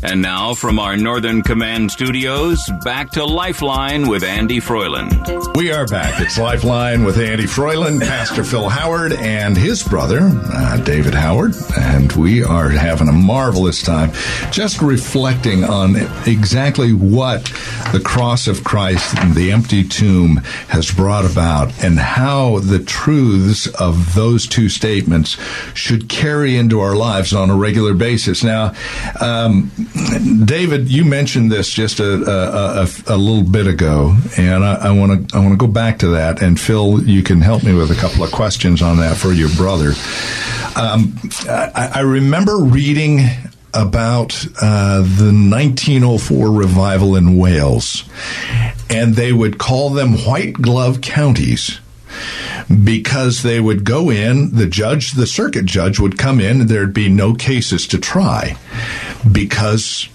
And now from our Northern Command studios, back to Lifeline with Andy Froiland. We are back. It's Lifeline with Andy Froiland, Pastor Phil Howard, and his brother, uh, David Howard. And we are having a marvelous time just reflecting on exactly what the cross of Christ and the empty tomb has brought about and how the truths of those two statements should carry into our lives on a regular basis. Now, um, David, you mentioned this just a, a, a, a little bit ago, and I want to I want to go back to that. And Phil, you can help me with a couple of questions on that for your brother. Um, I, I, remember reading about uh, the 1904 revival in Wales, and they would call them white glove counties because they would go in, the judge, the circuit judge would come in, and there'd be no cases to try because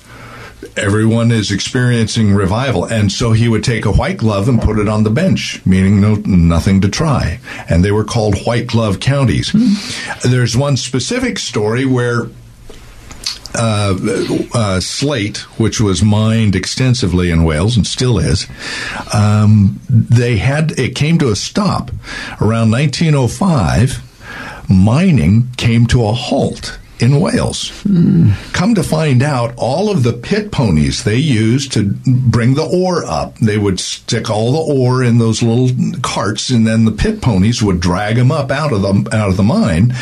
everyone is experiencing revival and so he would take a white glove and put it on the bench meaning no nothing to try and they were called white glove counties mm-hmm. there's one specific story where uh, uh, slate, which was mined extensively in Wales and still is, um, they had it came to a stop around 1905. Mining came to a halt in Wales. Mm. Come to find out, all of the pit ponies they used to bring the ore up, they would stick all the ore in those little carts, and then the pit ponies would drag them up out of the out of the mine.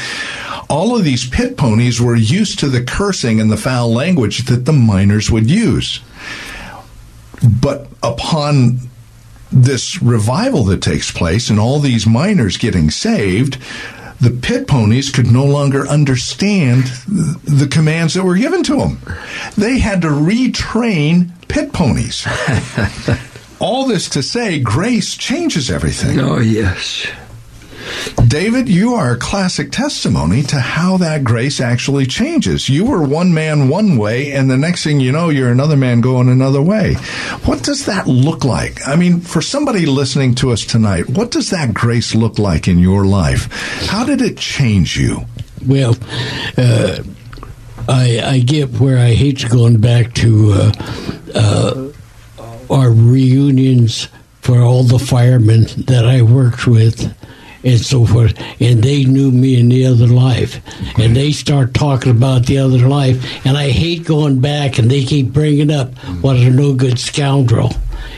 All of these pit ponies were used to the cursing and the foul language that the miners would use. But upon this revival that takes place and all these miners getting saved, the pit ponies could no longer understand the commands that were given to them. They had to retrain pit ponies. All this to say, grace changes everything. Oh, yes. David, you are a classic testimony to how that grace actually changes. You were one man one way, and the next thing you know, you're another man going another way. What does that look like? I mean, for somebody listening to us tonight, what does that grace look like in your life? How did it change you? Well, uh, I, I, get where I hate going back to uh, uh, our reunions for all the firemen that I worked with and so forth. And they knew me in the other life. And they start talking about the other life. And I hate going back and they keep bringing up what a no good scoundrel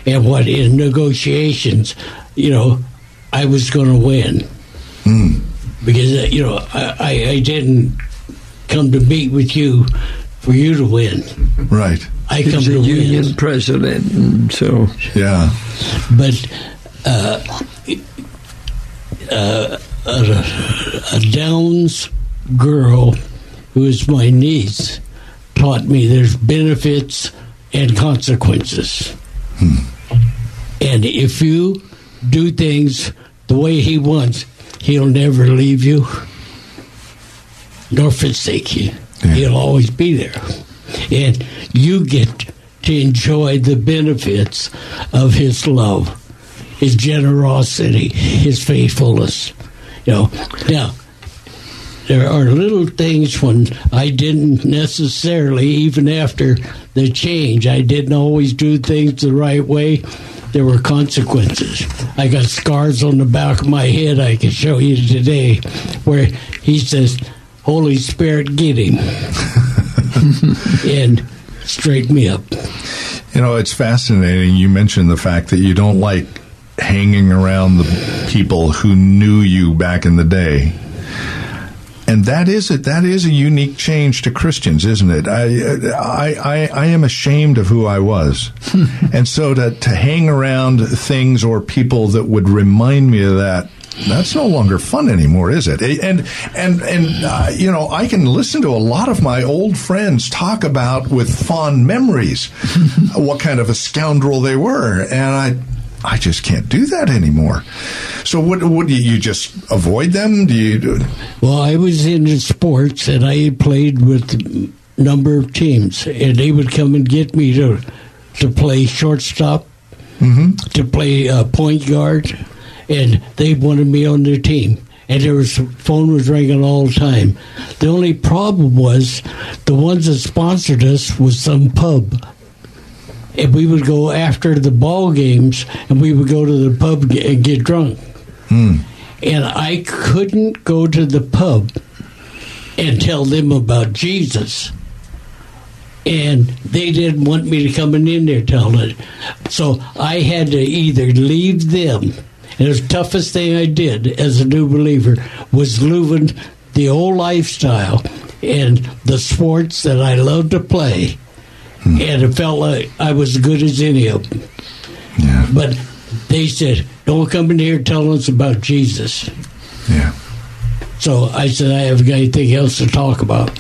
and what in negotiations, you know, I was going to win. Mm. Because, uh, you know, I, I didn't come to meet with you for you to win. Right. I come He's to a union win. president, and so yeah. But uh, a, a Downs girl who is my niece taught me there's benefits and consequences. Hmm. And if you do things the way he wants, he'll never leave you nor forsake you. Yeah. He'll always be there. And you get to enjoy the benefits of his love his generosity, his faithfulness. You know, now there are little things when I didn't necessarily, even after the change, I didn't always do things the right way. There were consequences. I got scars on the back of my head I can show you today where he says, Holy Spirit, get him. and straighten me up. You know, it's fascinating. You mentioned the fact that you don't like hanging around the people who knew you back in the day. And that is it. That is a unique change to Christians, isn't it? I, I, I, I am ashamed of who I was, and so to to hang around things or people that would remind me of that that's no longer fun anymore, is it? And and and uh, you know, I can listen to a lot of my old friends talk about with fond memories what kind of a scoundrel they were, and I I just can't do that anymore. So, what would you, you just avoid them? Do you? Do? Well, I was into sports, and I played with a number of teams, and they would come and get me to to play shortstop, mm-hmm. to play uh, point guard, and they wanted me on their team. And there was phone was ringing all the time. The only problem was the ones that sponsored us was some pub and we would go after the ball games and we would go to the pub and get drunk. Hmm. And I couldn't go to the pub and tell them about Jesus. And they didn't want me to come in there telling it. So I had to either leave them. And the toughest thing I did as a new believer was leaving the old lifestyle and the sports that I loved to play Hmm. And it felt like I was as good as any of them. Yeah. But they said, don't come in here telling us about Jesus. Yeah. So I said, I haven't got anything else to talk about.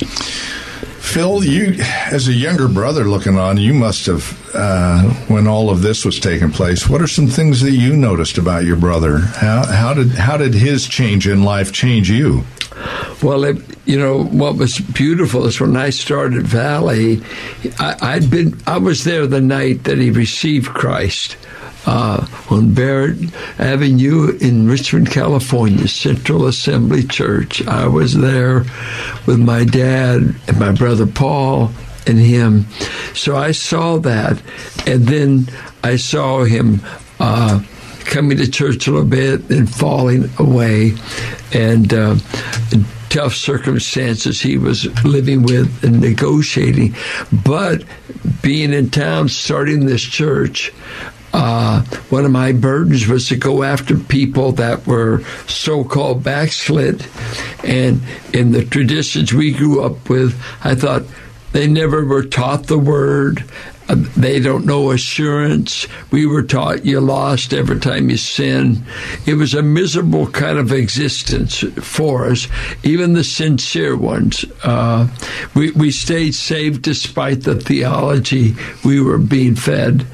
Phil, you, as a younger brother looking on, you must have, uh, when all of this was taking place, what are some things that you noticed about your brother? How, how did how did his change in life change you? Well, it, you know what was beautiful is when I started Valley, I, had been I was there the night that he received Christ. Uh, on Barrett Avenue in Richmond, California, Central Assembly Church. I was there with my dad and my brother Paul and him. So I saw that, and then I saw him. Uh, coming to church a little bit and falling away, and uh, tough circumstances he was living with and negotiating. But being in town, starting this church, uh, one of my burdens was to go after people that were so-called backslid, and in the traditions we grew up with, I thought they never were taught the word. Uh, they don't know assurance. We were taught you lost every time you sin. It was a miserable kind of existence for us, even the sincere ones. Uh, we, we stayed saved despite the theology we were being fed.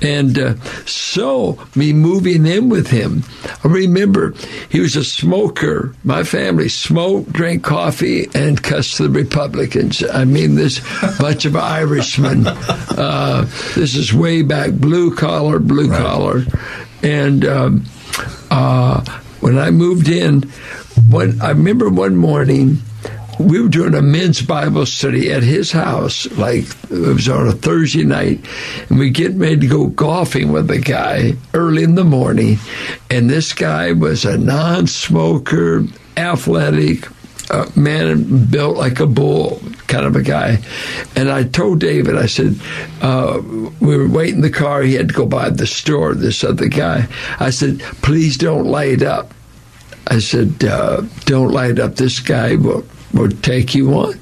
And uh, so, me moving in with him, I remember he was a smoker. My family smoked, drank coffee, and cussed the Republicans. I mean, this bunch of Irishmen. Uh, uh, this is way back, blue collar, blue right. collar, and um, uh, when I moved in, when I remember one morning we were doing a men's Bible study at his house, like it was on a Thursday night, and we get ready to go golfing with a guy early in the morning, and this guy was a non-smoker, athletic, uh, man built like a bull, kind of a guy. And I told David, I said, uh, we were waiting in the car. He had to go by the store, this other guy. I said, please don't light up. I said, uh, don't light up. This guy will, will take you on.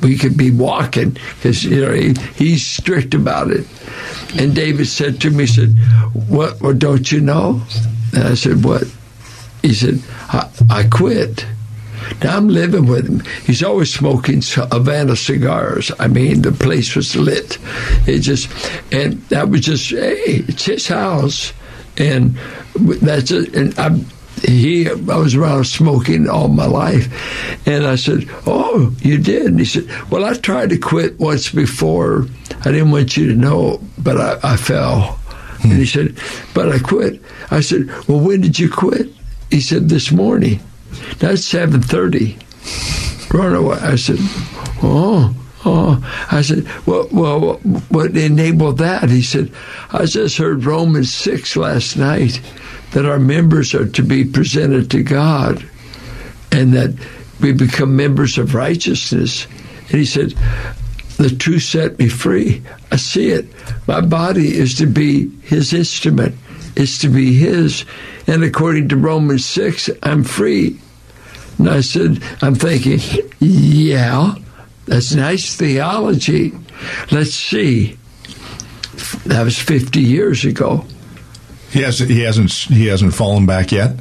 We could be walking because, you know, he, he's strict about it. And David said to me, he said, what, what don't you know? And I said, what? He said, I, I quit. Now I'm living with him. He's always smoking Havana cigars. I mean, the place was lit. It just, and that was just, hey, it's his house, and that's it. And I'm, he, I was around smoking all my life, and I said, "Oh, you did?" And he said, "Well, I tried to quit once before. I didn't want you to know, but I, I fell." Hmm. And he said, "But I quit." I said, "Well, when did you quit?" He said, "This morning." That's seven thirty. Run away. I said, oh. Oh, I said, well, well, what enabled that? He said, I just heard Romans 6 last night that our members are to be presented to God and that we become members of righteousness. And he said, the truth set me free. I see it. My body is to be his instrument, is to be his. And according to Romans 6, I'm free. And I said, I'm thinking, yeah, that's nice theology. Let's see. That was 50 years ago. He has he hasn't he hasn't fallen back yet.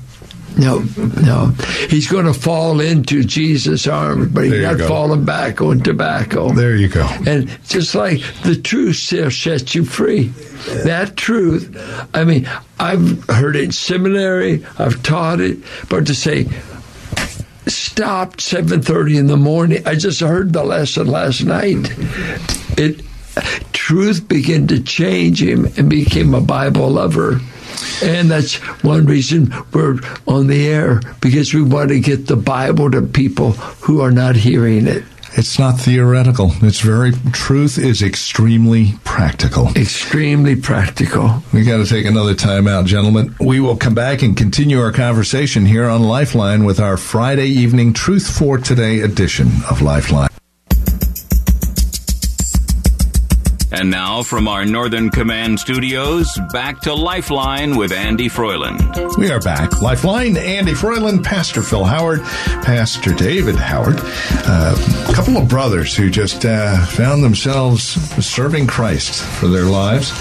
No, no. He's going to fall into Jesus' arms, but he's not go. falling back on tobacco. There you go. And just like the truth shall set you free. That truth, I mean, I've heard it in seminary, I've taught it, but to say, stopped 7.30 in the morning, I just heard the lesson last night. It Truth began to change him and became a Bible lover. And that's one reason we're on the air because we want to get the Bible to people who are not hearing it. It's not theoretical. It's very truth is extremely practical. Extremely practical. We got to take another time out, gentlemen. We will come back and continue our conversation here on Lifeline with our Friday evening Truth for Today edition of Lifeline. And now from our Northern Command studios, back to Lifeline with Andy Froiland. We are back. Lifeline, Andy Froiland, Pastor Phil Howard, Pastor David Howard, uh, a couple of brothers who just uh, found themselves serving Christ for their lives.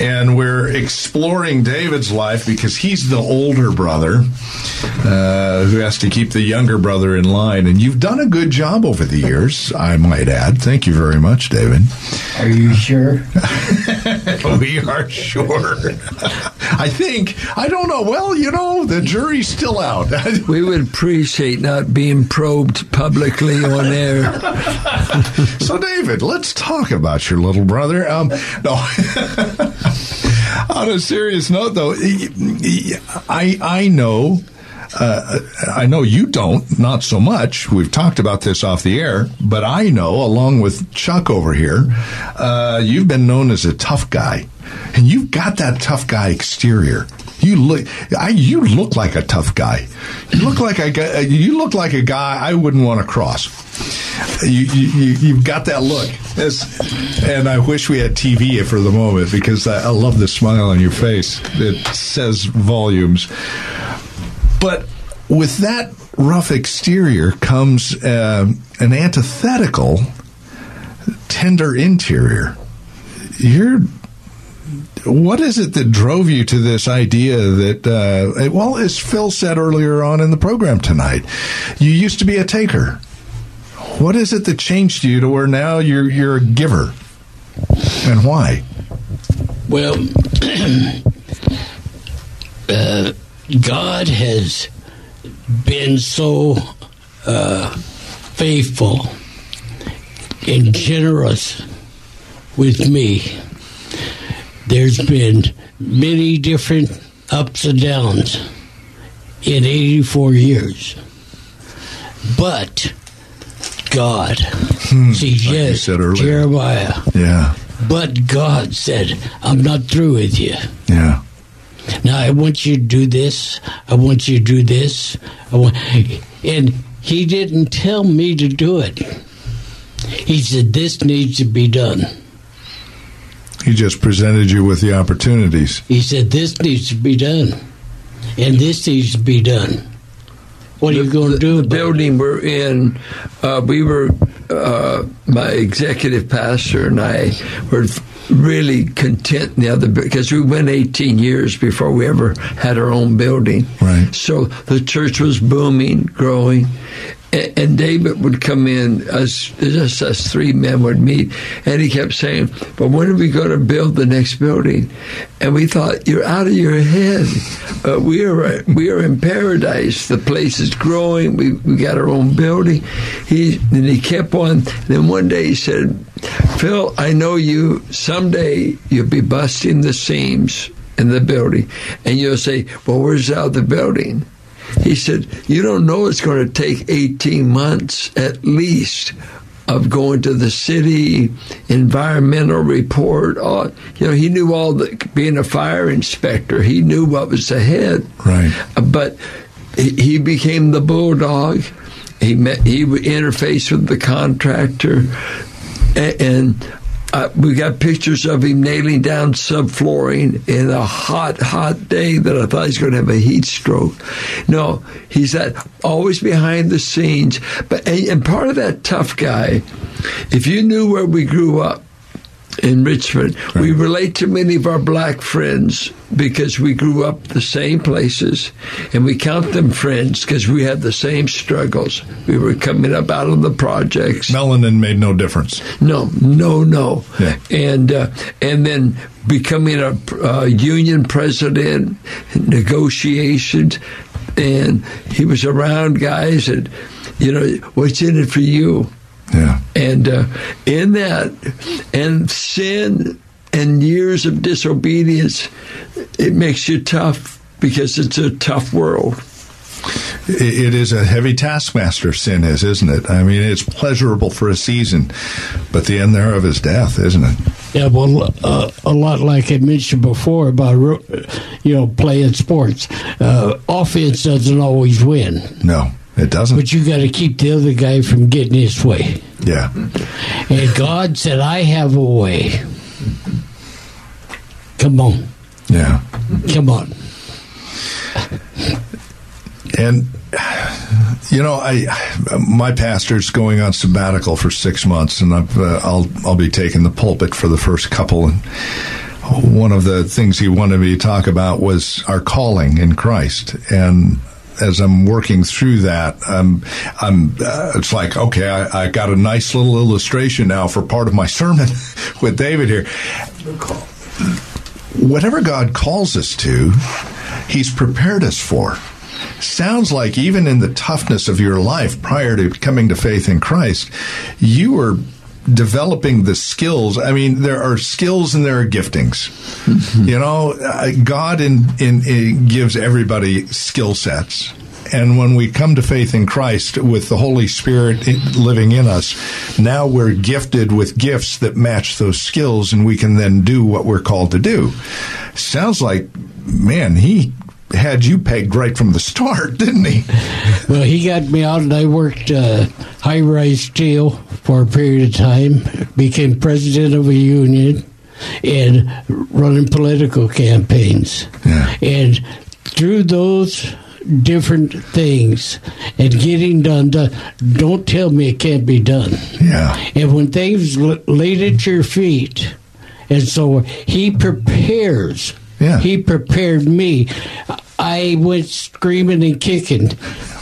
And we're exploring David's life because he's the older brother uh, who has to keep the younger brother in line. And you've done a good job over the years, I might add. Thank you very much, David. Are you sure? we are sure. I think, I don't know. Well, you know, the jury's still out. We would appreciate not being probed publicly on air. so, David, let's talk about your little brother. Um, no. On a serious note, though, I I know. Uh, I know you don't, not so much. We've talked about this off the air, but I know, along with Chuck over here, uh, you've been known as a tough guy, and you've got that tough guy exterior. You look, I, you look like a tough guy. You look like a. You look like a guy I wouldn't want to cross. You, you, you've got that look, It's- and I wish we had TV for the moment because I, I love the smile on your face. It says volumes. But with that rough exterior comes uh, an antithetical, tender interior. You're what is it that drove you to this idea that, uh, well, as Phil said earlier on in the program tonight, you used to be a taker. What is it that changed you to where now you're you're a giver, and why? Well, uh, God has been so uh, faithful and generous with me. There's been many different ups and downs in 84 years. But God, see, Hmm, like you yes, said earlier. Jeremiah, Yeah, but God said, I'm not through with you. yeah, Now I want you to do this. I want you to do this. I want, and he didn't tell me to do it. He said this needs to be done. he just presented you with the opportunities. He said this needs to be done, and this needs to be done. What are you going to do? The building we're in, uh, we were, uh, my executive pastor and I were really content in the other because we went 18 years before we ever had our own building. Right. So the church was booming, growing. And David would come in, us, just us three men would meet, and he kept saying, But when are we going to build the next building? And we thought, You're out of your head. Uh, we, are, we are in paradise. The place is growing. We, we got our own building. He, and he kept on. Then one day he said, Phil, I know you, someday you'll be busting the seams in the building. And you'll say, Well, where's the other building? He said, You don't know it's going to take 18 months at least of going to the city, environmental report. All, you know, he knew all the, being a fire inspector, he knew what was ahead. Right. But he, he became the bulldog. He met, he interfaced with the contractor, a- and uh, we got pictures of him nailing down subflooring in a hot, hot day that I thought he was going to have a heat stroke. No, he's that always behind the scenes. But and, and part of that tough guy, if you knew where we grew up, in Richmond. We relate to many of our black friends because we grew up the same places, and we count them friends because we had the same struggles. We were coming up out of the projects. Melanin made no difference. No, no, no. Yeah. And uh, and then becoming a uh, union president, negotiations, and he was around guys and you know what's in it for you. Yeah. And uh, in that, and sin and years of disobedience, it makes you tough because it's a tough world. It, it is a heavy taskmaster, sin is, isn't it? I mean, it's pleasurable for a season, but the end thereof is death, isn't it? Yeah, well, uh, a lot like I mentioned before about you know playing sports. Uh, offense doesn't always win, No, it doesn't. but you got to keep the other guy from getting his way. yeah. And God said, "I have a way." Come on, Yeah. come on. And you know, I my pastor's going on sabbatical for six months, and I've, uh, I'll I'll be taking the pulpit for the first couple. And one of the things he wanted me to talk about was our calling in Christ, and as I'm working through that, I'm, I'm uh, it's like okay, I, I got a nice little illustration now for part of my sermon with David here. Whatever God calls us to, He's prepared us for sounds like even in the toughness of your life prior to coming to faith in Christ, you were developing the skills. I mean, there are skills and there are giftings. You know, uh, God in, in, in gives everybody skill sets. And when we come to faith in Christ with the Holy Spirit living in us, now we're gifted with gifts that match those skills and we can then do what we're called to do. Sounds like, man, he had you pegged right from the start, didn't he? Well, he got me out, and I worked uh, high rise steel for a period of time. Became president of a union and running political campaigns. Yeah. And through those different things and getting done, done, don't tell me it can't be done. Yeah. And when things l- laid at your feet, and so he prepares. Yeah. He prepared me. I went screaming and kicking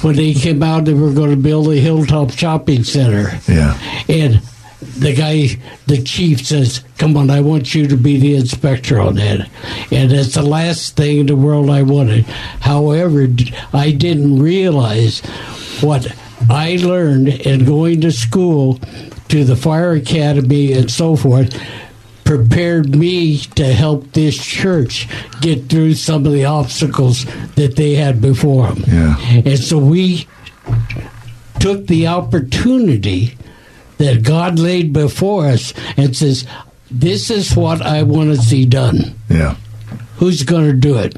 when they came out. They were going to build a hilltop shopping center. Yeah. And the guy, the chief says, Come on, I want you to be the inspector on that. And it's the last thing in the world I wanted. However, I didn't realize what I learned in going to school to the fire academy and so forth prepared me to help this church get through some of the obstacles that they had before them. Yeah. And so we took the opportunity that God laid before us and says, This is what I want to see done. Yeah. Who's going to do it?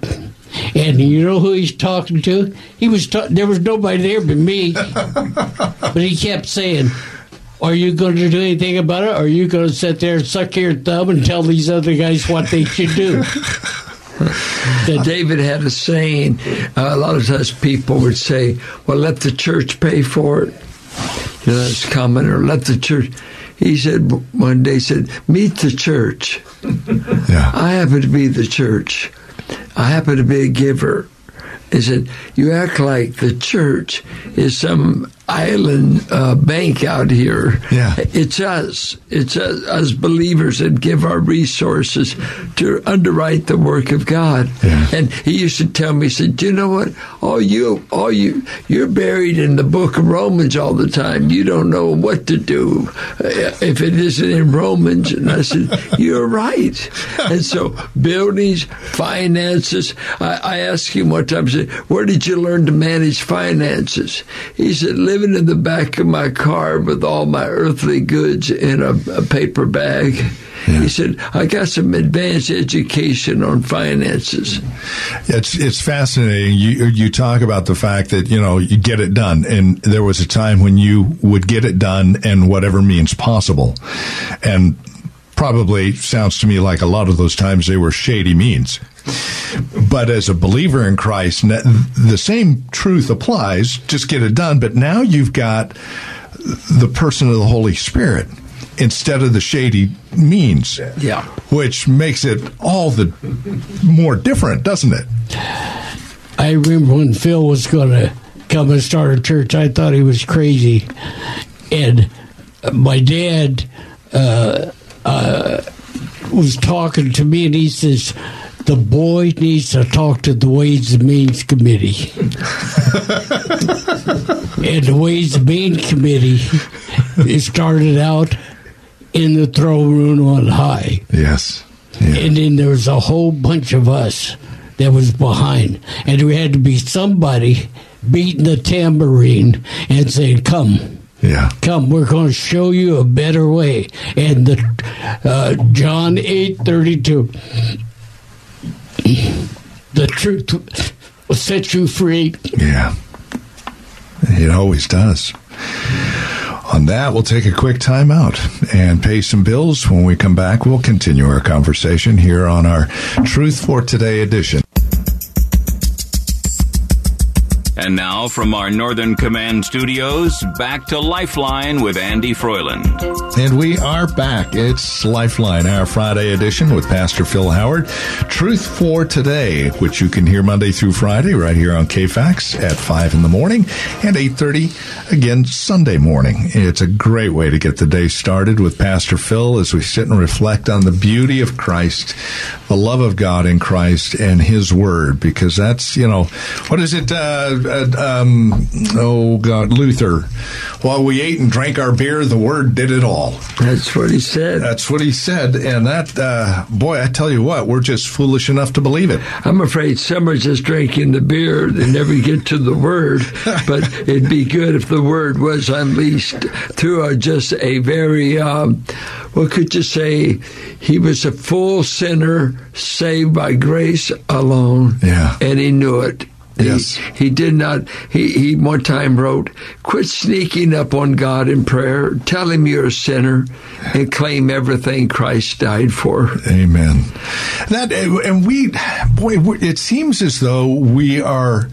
And you know who he's talking to? He was ta- there was nobody there but me, but he kept saying, "Are you going to do anything about it? Or are you going to sit there and suck your thumb and tell these other guys what they should do?" That- David had a saying. Uh, a lot of times people would say, "Well, let the church pay for it." You know, that's common. Or let the church. He said one day, he said, "Meet the church." Yeah. I happen to be the church. I happen to be a giver. He said, You act like the church is some island uh, bank out here. Yeah. It's us. It's us, us believers that give our resources to underwrite the work of God. Yeah. And he used to tell me, he said, you know what? All you, all you, you're buried in the book of Romans all the time. You don't know what to do uh, if it isn't in Romans. And I said, you're right. And so buildings, finances. I, I asked him one time, I said, where did you learn to manage finances? He said, living in the back of my car with all my earthly goods in a, a paper bag. He said, I got some advanced education on finances. It's it's fascinating. You you talk about the fact that you know you get it done, and there was a time when you would get it done, and whatever means possible, and probably sounds to me like a lot of those times they were shady means. But as a believer in Christ, the same truth applies. Just get it done. But now you've got the person of the Holy Spirit. instead of the shady means. Yeah. Which makes it all the more different, doesn't it? I remember when Phil was going to come and start a church, I thought he was crazy. And my dad uh, uh, was talking to me, and he says, the boy needs to talk to the Ways and Means Committee. and the Ways and Means Committee, it started out in the throne room on high. Yes. Yeah. And then there was a whole bunch of us that was behind. And there had to be somebody beating the tambourine and saying, Come. Yeah. Come, we're going to show you a better way. And the uh, John eight thirty two, the truth will set you free. Yeah. It always does. On that, we'll take a quick time out and pay some bills. When we come back, we'll continue our conversation here on our Truth for Today edition. And now from our Northern Command studios, back to Lifeline with Andy Froiland. And we are back. It's Lifeline, our Friday edition with Pastor Phil Howard. Truth for Today, which you can hear Monday through Friday right here on KFAX at 5 in the morning and 8.30 again Sunday morning. It's a great way to get the day started with Pastor Phil as we sit and reflect on the beauty of Christ, the love of God in Christ and His Word, because that's, you know, what is it? Uh, uh, um, oh God, Luther. While we ate and drank our beer, the Word did it all. That's what he said. That's what he said, and that uh, boy, I tell you what, we're just foolish enough to believe it. I'm afraid some are just drinking the beer. They never get to the word. But it'd be good if the word was unleashed through a, just a very, um, what could you say? He was a full sinner, saved by grace alone, Yeah. and he knew it. Yes. He, he did not. He, he one time wrote, "Quit sneaking up on God in prayer. Tell Him you're a sinner, and claim everything Christ died for." Amen. That and we, boy, it seems as though we are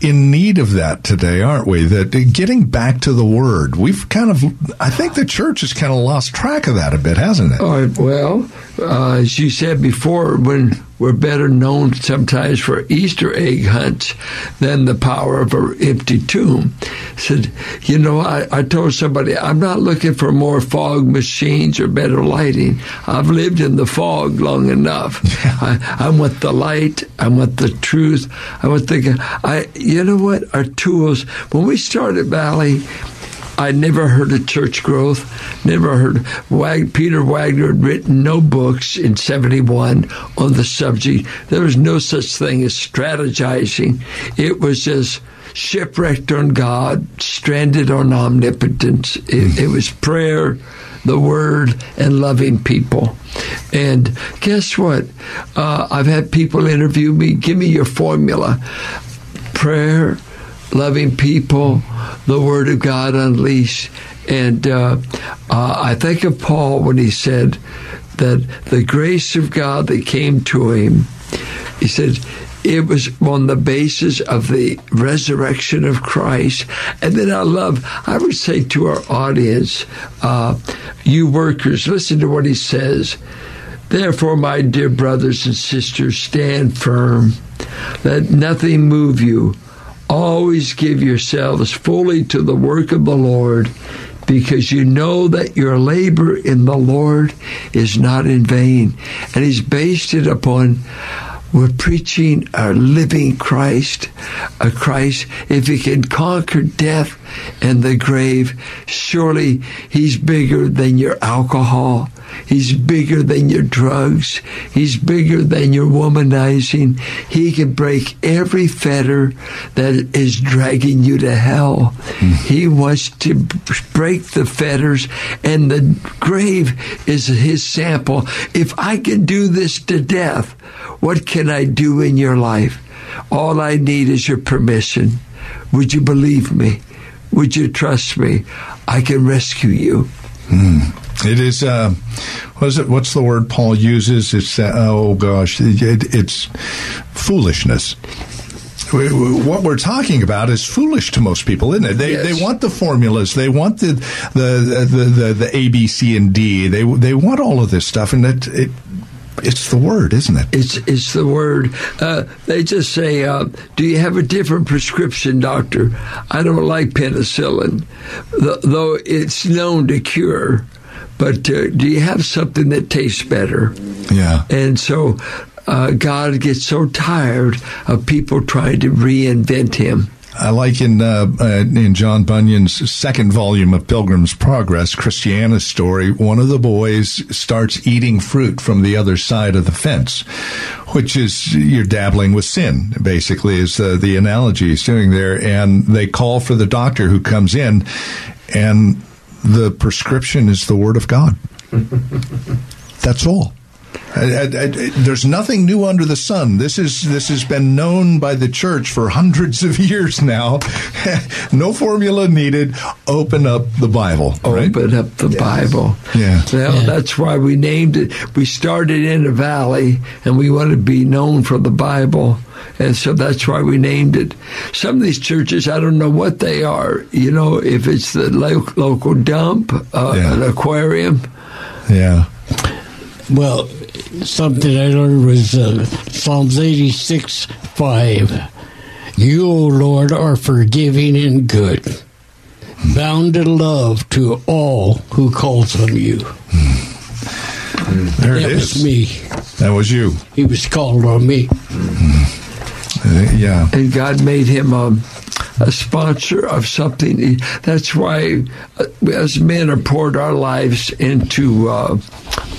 in need of that today, aren't we? That getting back to the Word, we've kind of, I think the church has kind of lost track of that a bit, hasn't it? Right, well, uh, as you said before, when we're better known sometimes for Easter egg hunts than the power of an empty tomb. Said, you know, I, I told somebody I'm not looking for more fog machines or better lighting. I've lived in the fog long enough. I, I want the light. I want the truth. I want the. I. You know what? Our tools. When we started Valley. I never heard of church growth. Never heard. Wag, Peter Wagner had written no books in '71 on the subject. There was no such thing as strategizing. It was just shipwrecked on God, stranded on omnipotence. It, it was prayer, the Word, and loving people. And guess what? Uh, I've had people interview me. Give me your formula. Prayer, loving people, the Word of God unleashed. And uh, uh, I think of Paul when he said that the grace of God that came to him, he said, it was on the basis of the resurrection of Christ. And then I love, I would say to our audience, uh, you workers, listen to what he says. Therefore, my dear brothers and sisters, stand firm. Let nothing move you. Always give yourselves fully to the work of the Lord, because you know that your labor in the Lord is not in vain. And he's based it upon we're preaching a living Christ, a Christ. If he can conquer death and the grave, surely he's bigger than your alcohol. He's bigger than your drugs. He's bigger than your womanizing. He can break every fetter that is dragging you to hell. He wants to break the fetters, and the grave is his sample. If I can do this to death, what can I do in your life? All I need is your permission. Would you believe me? Would you trust me? I can rescue you. It is. Uh, what is it? What's the word Paul uses? It's uh, oh gosh, it, it's foolishness. what we're talking about is foolish to most people, isn't it? They Yes. they want the formulas, they want the the the the, the A B C and D. They they want all of this stuff, and it, it it's the word, isn't it? It's it's the word. Uh, they just say, uh, "Do you have a different prescription, doctor?" I don't like penicillin, th- though it's known to cure. But uh, do you have something that tastes better? Yeah. And so uh, God gets so tired of people trying to reinvent Him. I like in uh, uh, in John Bunyan's second volume of Pilgrim's Progress, Christiana's story. One of the boys starts eating fruit from the other side of the fence, which is you're dabbling with sin. Basically, is uh, the analogy he's doing there. And they call for the doctor who comes in, and the prescription is the Word of God. That's all. I, I, I, there's nothing new under the sun. This is this has been known by the church for hundreds of years now. no formula needed. Open up the Bible. right? Open up the Bible. Yeah. Well, Yeah. that's why we named it. We started in a valley, and we want to be known for the Bible. And so that's why we named it. Some of these churches, I don't know what they are. You know, if it's the lo- local dump, uh, Yeah. an aquarium. Yeah. Well, something I learned was uh, Psalms 86 5. You, O Lord, are forgiving and good, bound in love to all who calls on you. There that it was me. That was you. He was called on me. Uh, yeah. and God made him um, a sponsor of something. That's why, uh, as men, have poured our lives into uh,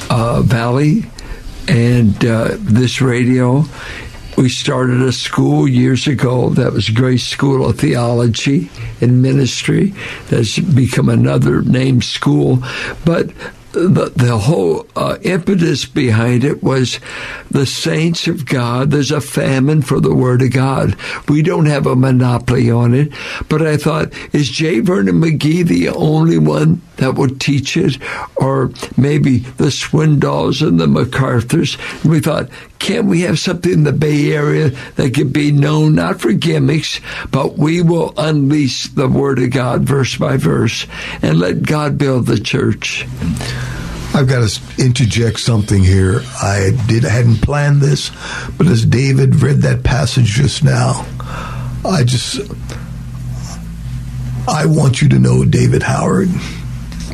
uh, Valley and uh, this radio. We started a school years ago that was Grace School of Theology and Ministry. That's become another named school, but the, the whole uh, impetus behind it was the saints of God. There's a famine for the Word of God. We don't have a monopoly on it. But I thought, is J. Vernon McGee the only one that would teach it? Or maybe the Swindolls and the MacArthurs? And we thought, can we have something in the Bay Area that could be known not for gimmicks, but we will unleash the Word of God verse by verse and let God build the church. I've got to interject something here. I did I hadn't planned this, but as David read that passage just now, I just I want you to know, David Howard,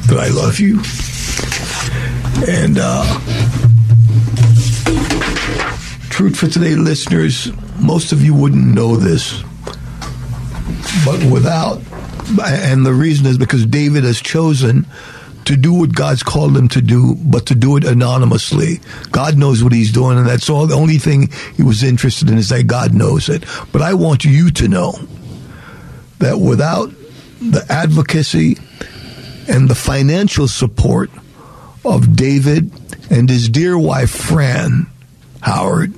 that I love you. And uh, truth for today, listeners, most of you wouldn't know this, but without, and the reason is because David has chosen to do what God's called him to do, but to do it anonymously. God knows what he's doing, and that's all. The only thing he was interested in is that God knows it. But I want you to know that without the advocacy and the financial support of David and his dear wife, Fran Howard,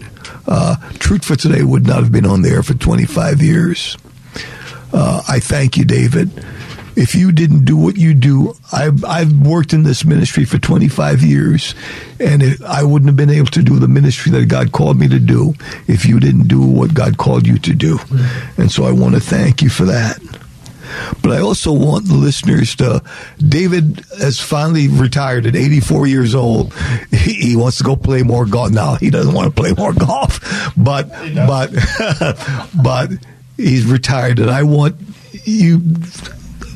uh, Truth for Today would not have been on the air for 25 years. Uh, I thank you, David. If you didn't do what you do, I've, I've worked in this ministry for 25 years, and it, I wouldn't have been able to do the ministry that God called me to do if you didn't do what God called you to do. And so I want to thank you for that. But I also want the listeners to. David has finally retired at 84 years old. He, he wants to go play more golf. Now he doesn't want to play more golf, but but but he's retired, and I want you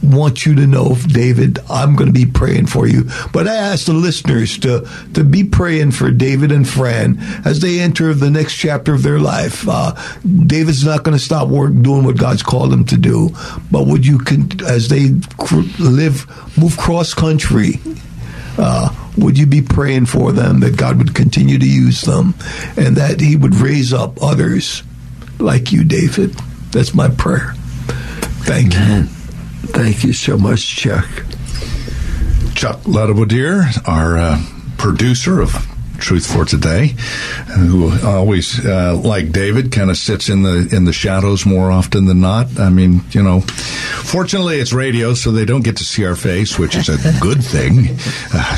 want you to know, David, I'm going to be praying for you. But I ask the listeners to to be praying for David and Fran as they enter the next chapter of their life. Uh, David's not going to stop work doing what God's called him to do, but would you, as they live, move cross country? Uh, would you be praying for them that God would continue to use them and that He would raise up others like you, David? That's my prayer. Thank you. Thank you so much, Chuck. Chuck Ladabodier, our uh, producer of Truth for Today, who always, uh, like David, kind of sits in the in the shadows more often than not. I mean, you know, fortunately it's radio, so they don't get to see our face, which is a good thing. Uh,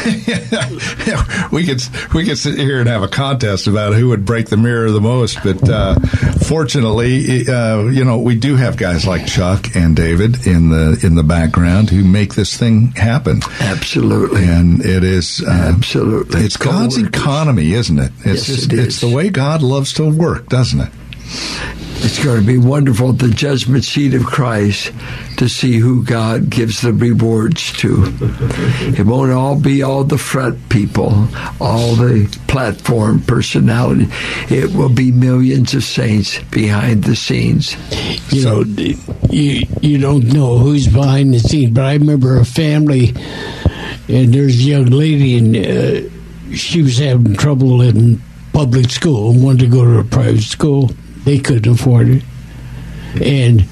we could we could sit here and have a contest about who would break the mirror the most, but uh, fortunately, uh, you know, we do have guys like Chuck and David in the in the background who make this thing happen. Absolutely, and it is uh, absolutely it's God's economy, isn't it? It's Yes, just it it's the way God loves to work, doesn't it? It's going to be wonderful at the judgment seat of Christ to see who God gives the rewards to. It won't all be all the front people, all the platform personality. It will be millions of saints behind the scenes. you know, you you don't know who's behind the scenes, But I remember a family, and there's a young lady, and uh, she was having trouble in public school and wanted to go to a private school. They couldn't afford it, and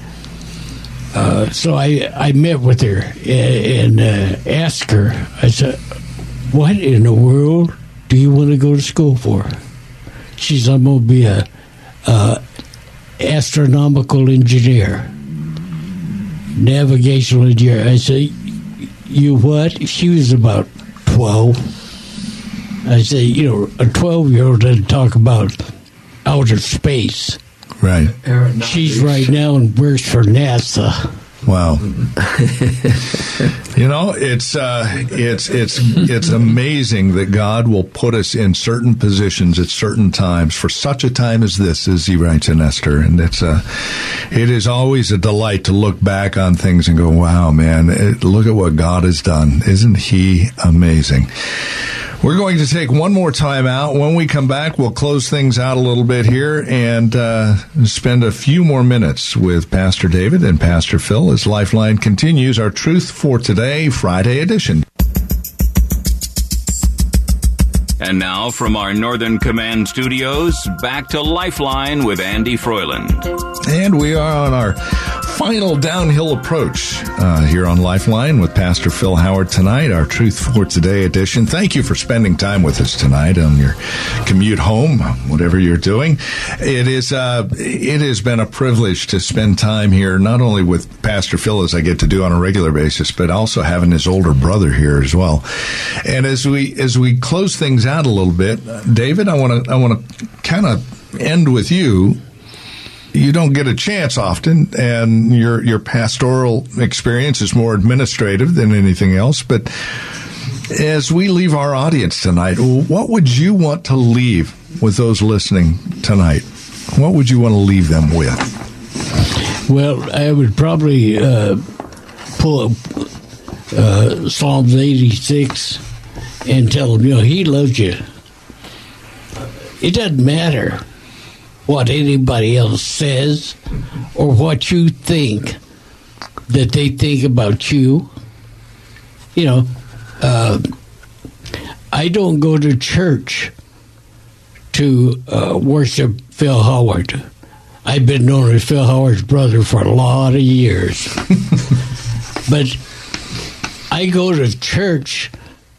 uh, so I I met with her and, and uh, asked her. I said, "What in the world do you want to go to school for?" She said, "I'm going to be a." Uh, astronomical engineer, navigational engineer. I say, you what? She was about 12. I say, you know, a 12 year old doesn't talk about outer space. Right. She's right now and works for NASA. Wow. you know, it's uh, it's it's it's amazing that God will put us in certain positions at certain times for such a time as this, as He writes in Esther, and it's uh, it is always a delight to look back on things and go, "Wow, man! It, look at what God has done! Isn't He amazing?" We're going to take one more time out. When we come back, we'll close things out a little bit here and uh, spend a few more minutes with Pastor David and Pastor Phil as Lifeline continues our Truth for Today Friday edition. And now from our Northern Command studios, back to Lifeline with Andy Froiland. And we are on our final downhill approach uh, here on Lifeline with Pastor Phil Howard tonight, our Truth for Today edition. Thank you for spending time with us tonight on your commute home, whatever you're doing. It is uh, it has been a privilege to spend time here, not only with Pastor Phil as I get to do on a regular basis, but also having his older brother here as well. And as we as we close things out a little bit, David, I want to I want to kind of end with you you don't get a chance often, and your your pastoral experience is more administrative than anything else. But as we leave our audience tonight, what would you want to leave with those listening tonight? What would you want to leave them with? Well, I would probably uh, pull up uh, Psalms 86 and tell them, you know, He loves you. It doesn't matter what anybody else says or what you think that they think about you. You know, uh, I don't go to church to uh, worship Phil Howard. I've been known as Phil Howard's brother for a lot of years. but I go to church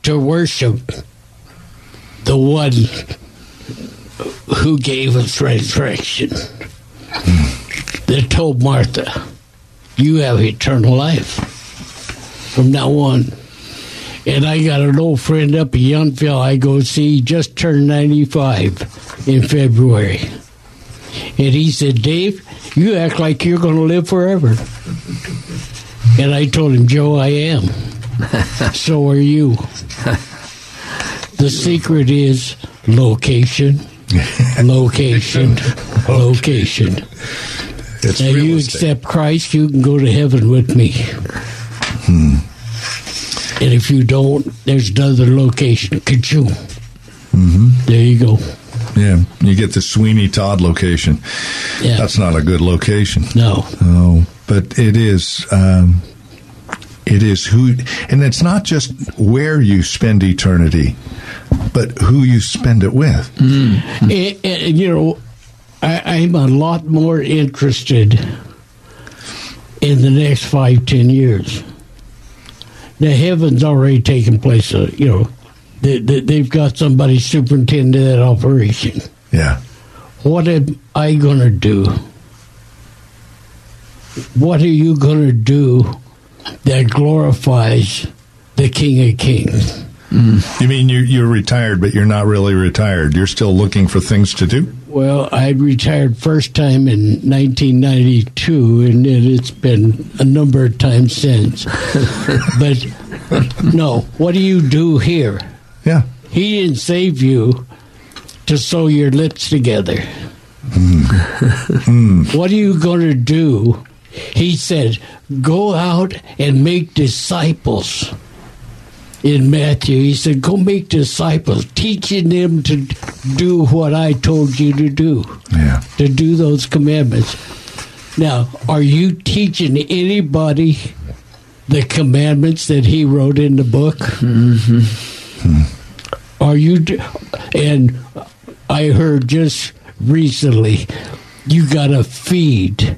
to worship the one who gave us resurrection. That told Martha, You have eternal life from now on. And I got an old friend up in Youngville I go see, just turned 95 in February. And he said, Dave, you act like you're going to live forever. And I told him, Joe, I am. so are you. The secret is location, location, location. It's Now you estate. accept Christ, you can go to heaven with me. And if you don't, there's another location. Ka-choom. There you go. Yeah, you get the Sweeney Todd location. Yeah. That's not a good location. No. Oh, but it is. Um, it is who, and it's not just where you spend eternity, but who you spend it with. And, and, you know, I, I'm a lot more interested in the next five, ten years. Now, heaven's already taken place, uh, you know, they, they, they've got somebody superintending that operation. Yeah. What am I going to do? What are you going to do that glorifies the King of Kings? You mean you, you're retired, but you're not really retired? You're still looking for things to do? Well, I retired first time in 1992, and it, it's been a number of times since. but no, what do you do here? Yeah. He didn't save you to sew your lips together. Hmm. Hmm. what are you going to do? He said, Go out and make disciples. In Matthew, he said, Go make disciples, teaching them to do what I told you to do, Yeah. to do those commandments. Now, are you teaching anybody the commandments that he wrote in the book? Mm-hmm. Are you? And I heard just recently, you got to feed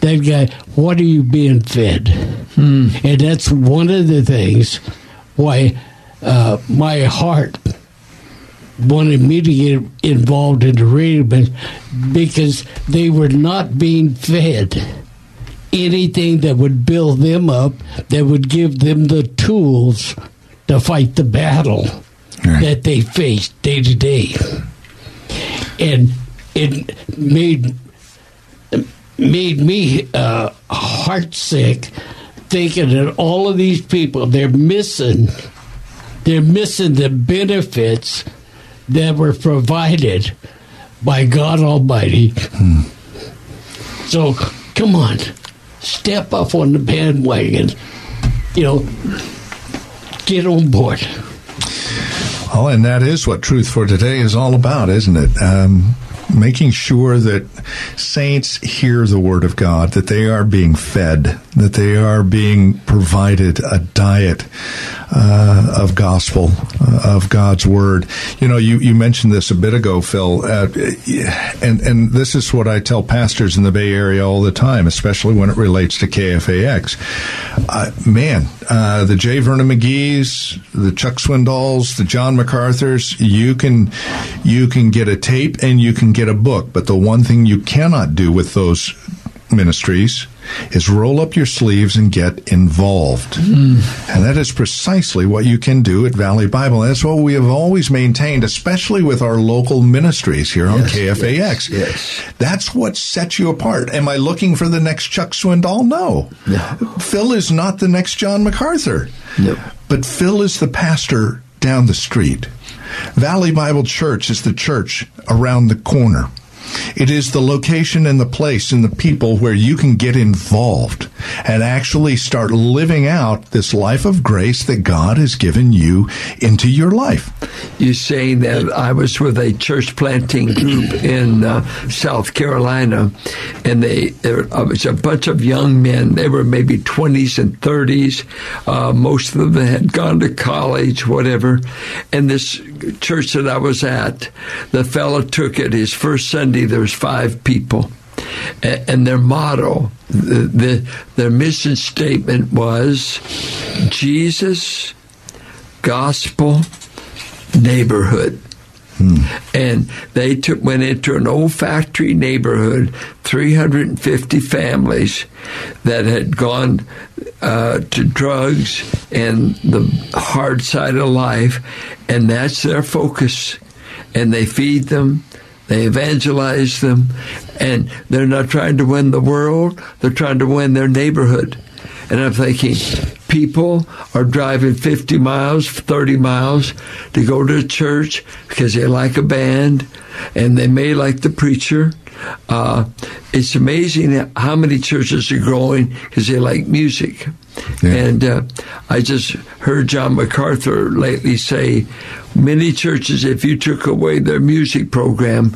that guy. What are you being fed? Hmm. And that's one of the things why uh, my heart wanted me to get involved in the radio because they were not being fed anything that would build them up, that would give them the tools to fight the battle Right. that they faced day to day. And it made made me uh, heartsick thinking that all of these people they're missing they're missing the benefits that were provided by God Almighty. So come on, step up on the bandwagon. You know, get on board. Oh, and that is what Truth for Today is all about, isn't it? Um, making sure that saints hear the Word of God, that they are being fed, that they are being provided a diet uh, of gospel, uh, of God's Word. You know, you, you mentioned this a bit ago, Phil, uh, and, and this is what I tell pastors in the Bay Area all the time, especially when it relates to KFAX. Uh, man, uh, the J. Vernon McGee's, the Chuck Swindoll's, the John MacArthur's, you can you can get a tape and you can get a book, but the one thing you cannot do with those ministries is roll up your sleeves and get involved. Hmm. And that is precisely what you can do at Valley Bible. That's what we have always maintained, especially with our local ministries here on KFAX. yes. That's what sets you apart. Am I looking for the next Chuck Swindoll? No. Phil is not the next John MacArthur. No. But Phil is the pastor down the street. Valley Bible Church is the church around the corner. It is the location and the place and the people where you can get involved and actually start living out this life of grace that God has given you into your life. You saying that I was with a church planting group in uh, South Carolina, and they there uh, was a bunch of young men. They were maybe twenties and thirties. Uh, most of them had gone to college, whatever. And this church that I was at, the fellow took it his first Sunday. There was five people. And their motto, the, the, their mission statement was Jesus, gospel, neighborhood. And they took, went into an old factory neighborhood, 350 families that had gone uh, to drugs and the hard side of life, and that's their focus. And they feed them, they evangelize them, and they're not trying to win the world, they're trying to win their neighborhood. And I'm thinking, people are driving 50 miles, 30 miles to go to church because they like a band and they may like the preacher. Uh, it's amazing how many churches are growing because they like music. Yeah. And uh, I just heard John MacArthur lately say many churches, if you took away their music program,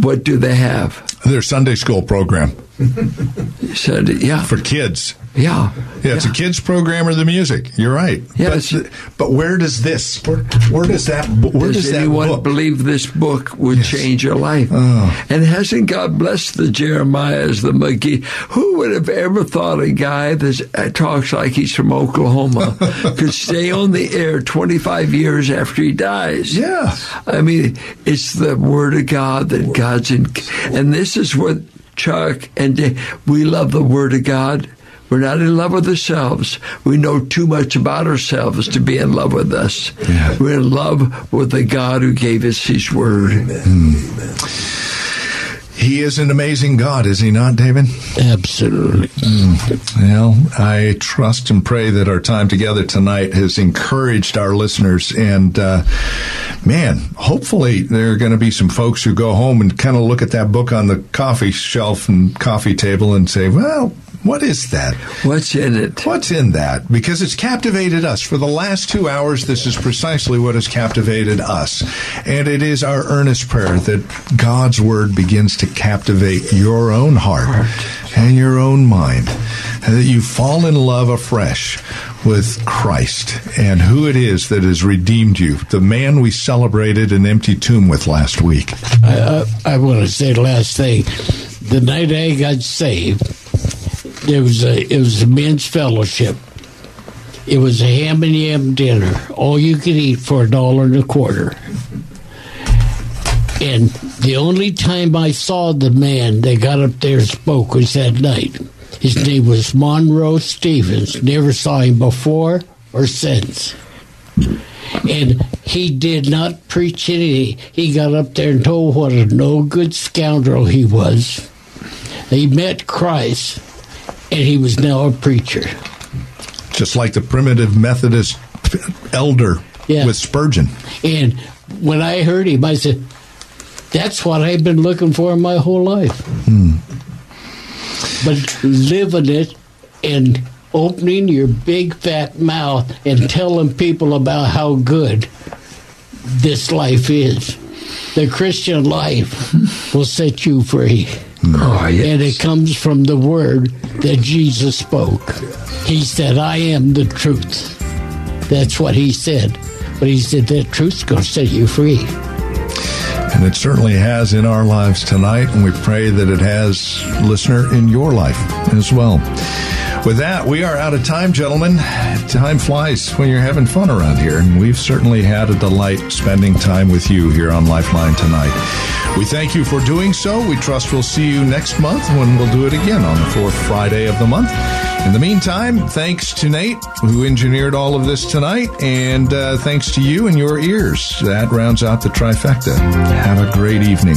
what do they have? Their Sunday school program. He said, "Yeah, For kids. Yeah, Yeah, it's a kids program or the music. You're right. Yeah, but, but where does this? Where, where does that? Where Does does, that anyone believe this book would Yes. change your life? Oh. And hasn't God blessed the Jeremiahs, the McGee? Who would have ever thought a guy that uh, talks like he's from Oklahoma could stay on the air 25 years after he dies? Yeah. I mean, it's the Word of God that God's in. And this is what Chuck and Dave, we love the Word of God. We're not in love with ourselves. We know too much about ourselves to be in love with us. Yeah. We're in love with the God who gave us His Word. He is an amazing God, is he not, David? Absolutely. Well, I trust and pray that our time together tonight has encouraged our listeners. And uh, man, hopefully there are going to be some folks who go home and kind of look at that book on the coffee shelf and coffee table and say, well, what is that? What's in it? What's in that? Because it's captivated us. For the last two hours, this is precisely what has captivated us. And it is our earnest prayer that God's Word begins to captivate your own heart and your own mind, and that you fall in love afresh with Christ and who it is that has redeemed you, the man we celebrated an empty tomb with last week. I, I, I want to say the last thing. The night I got saved, there was a it was a men's fellowship. It was a ham and yam dinner, all you could eat for a dollar and a quarter. And the only time I saw the man that got up there and spoke was that night. His name was Monroe Stevens. Never saw him before or since. And he did not preach anything. He got up there and told what a no good scoundrel he was. He met Christ, and he was now a preacher. Just like the primitive Methodist elder Yeah. with Spurgeon. And when I heard him, I said, That's what I've been looking for my whole life. Hmm. But living it and opening your big fat mouth and telling people about how good this life is. The Christian life will set you free. Oh, yes. And it comes from the word that Jesus spoke. He said, I am the truth. That's what he said. But he said that truth's going to set you free. And it certainly has in our lives tonight, and we pray that it has, listener, in your life as well. With that, we are out of time, gentlemen. Time flies when you're having fun around here, and we've certainly had a delight spending time with you here on Lifeline tonight. We thank you for doing so. We trust we'll see you next month when we'll do it again on the fourth Friday of the month. In the meantime, thanks to Nate, who engineered all of this tonight, and uh, thanks to you and your ears. That rounds out the trifecta. Have a great evening.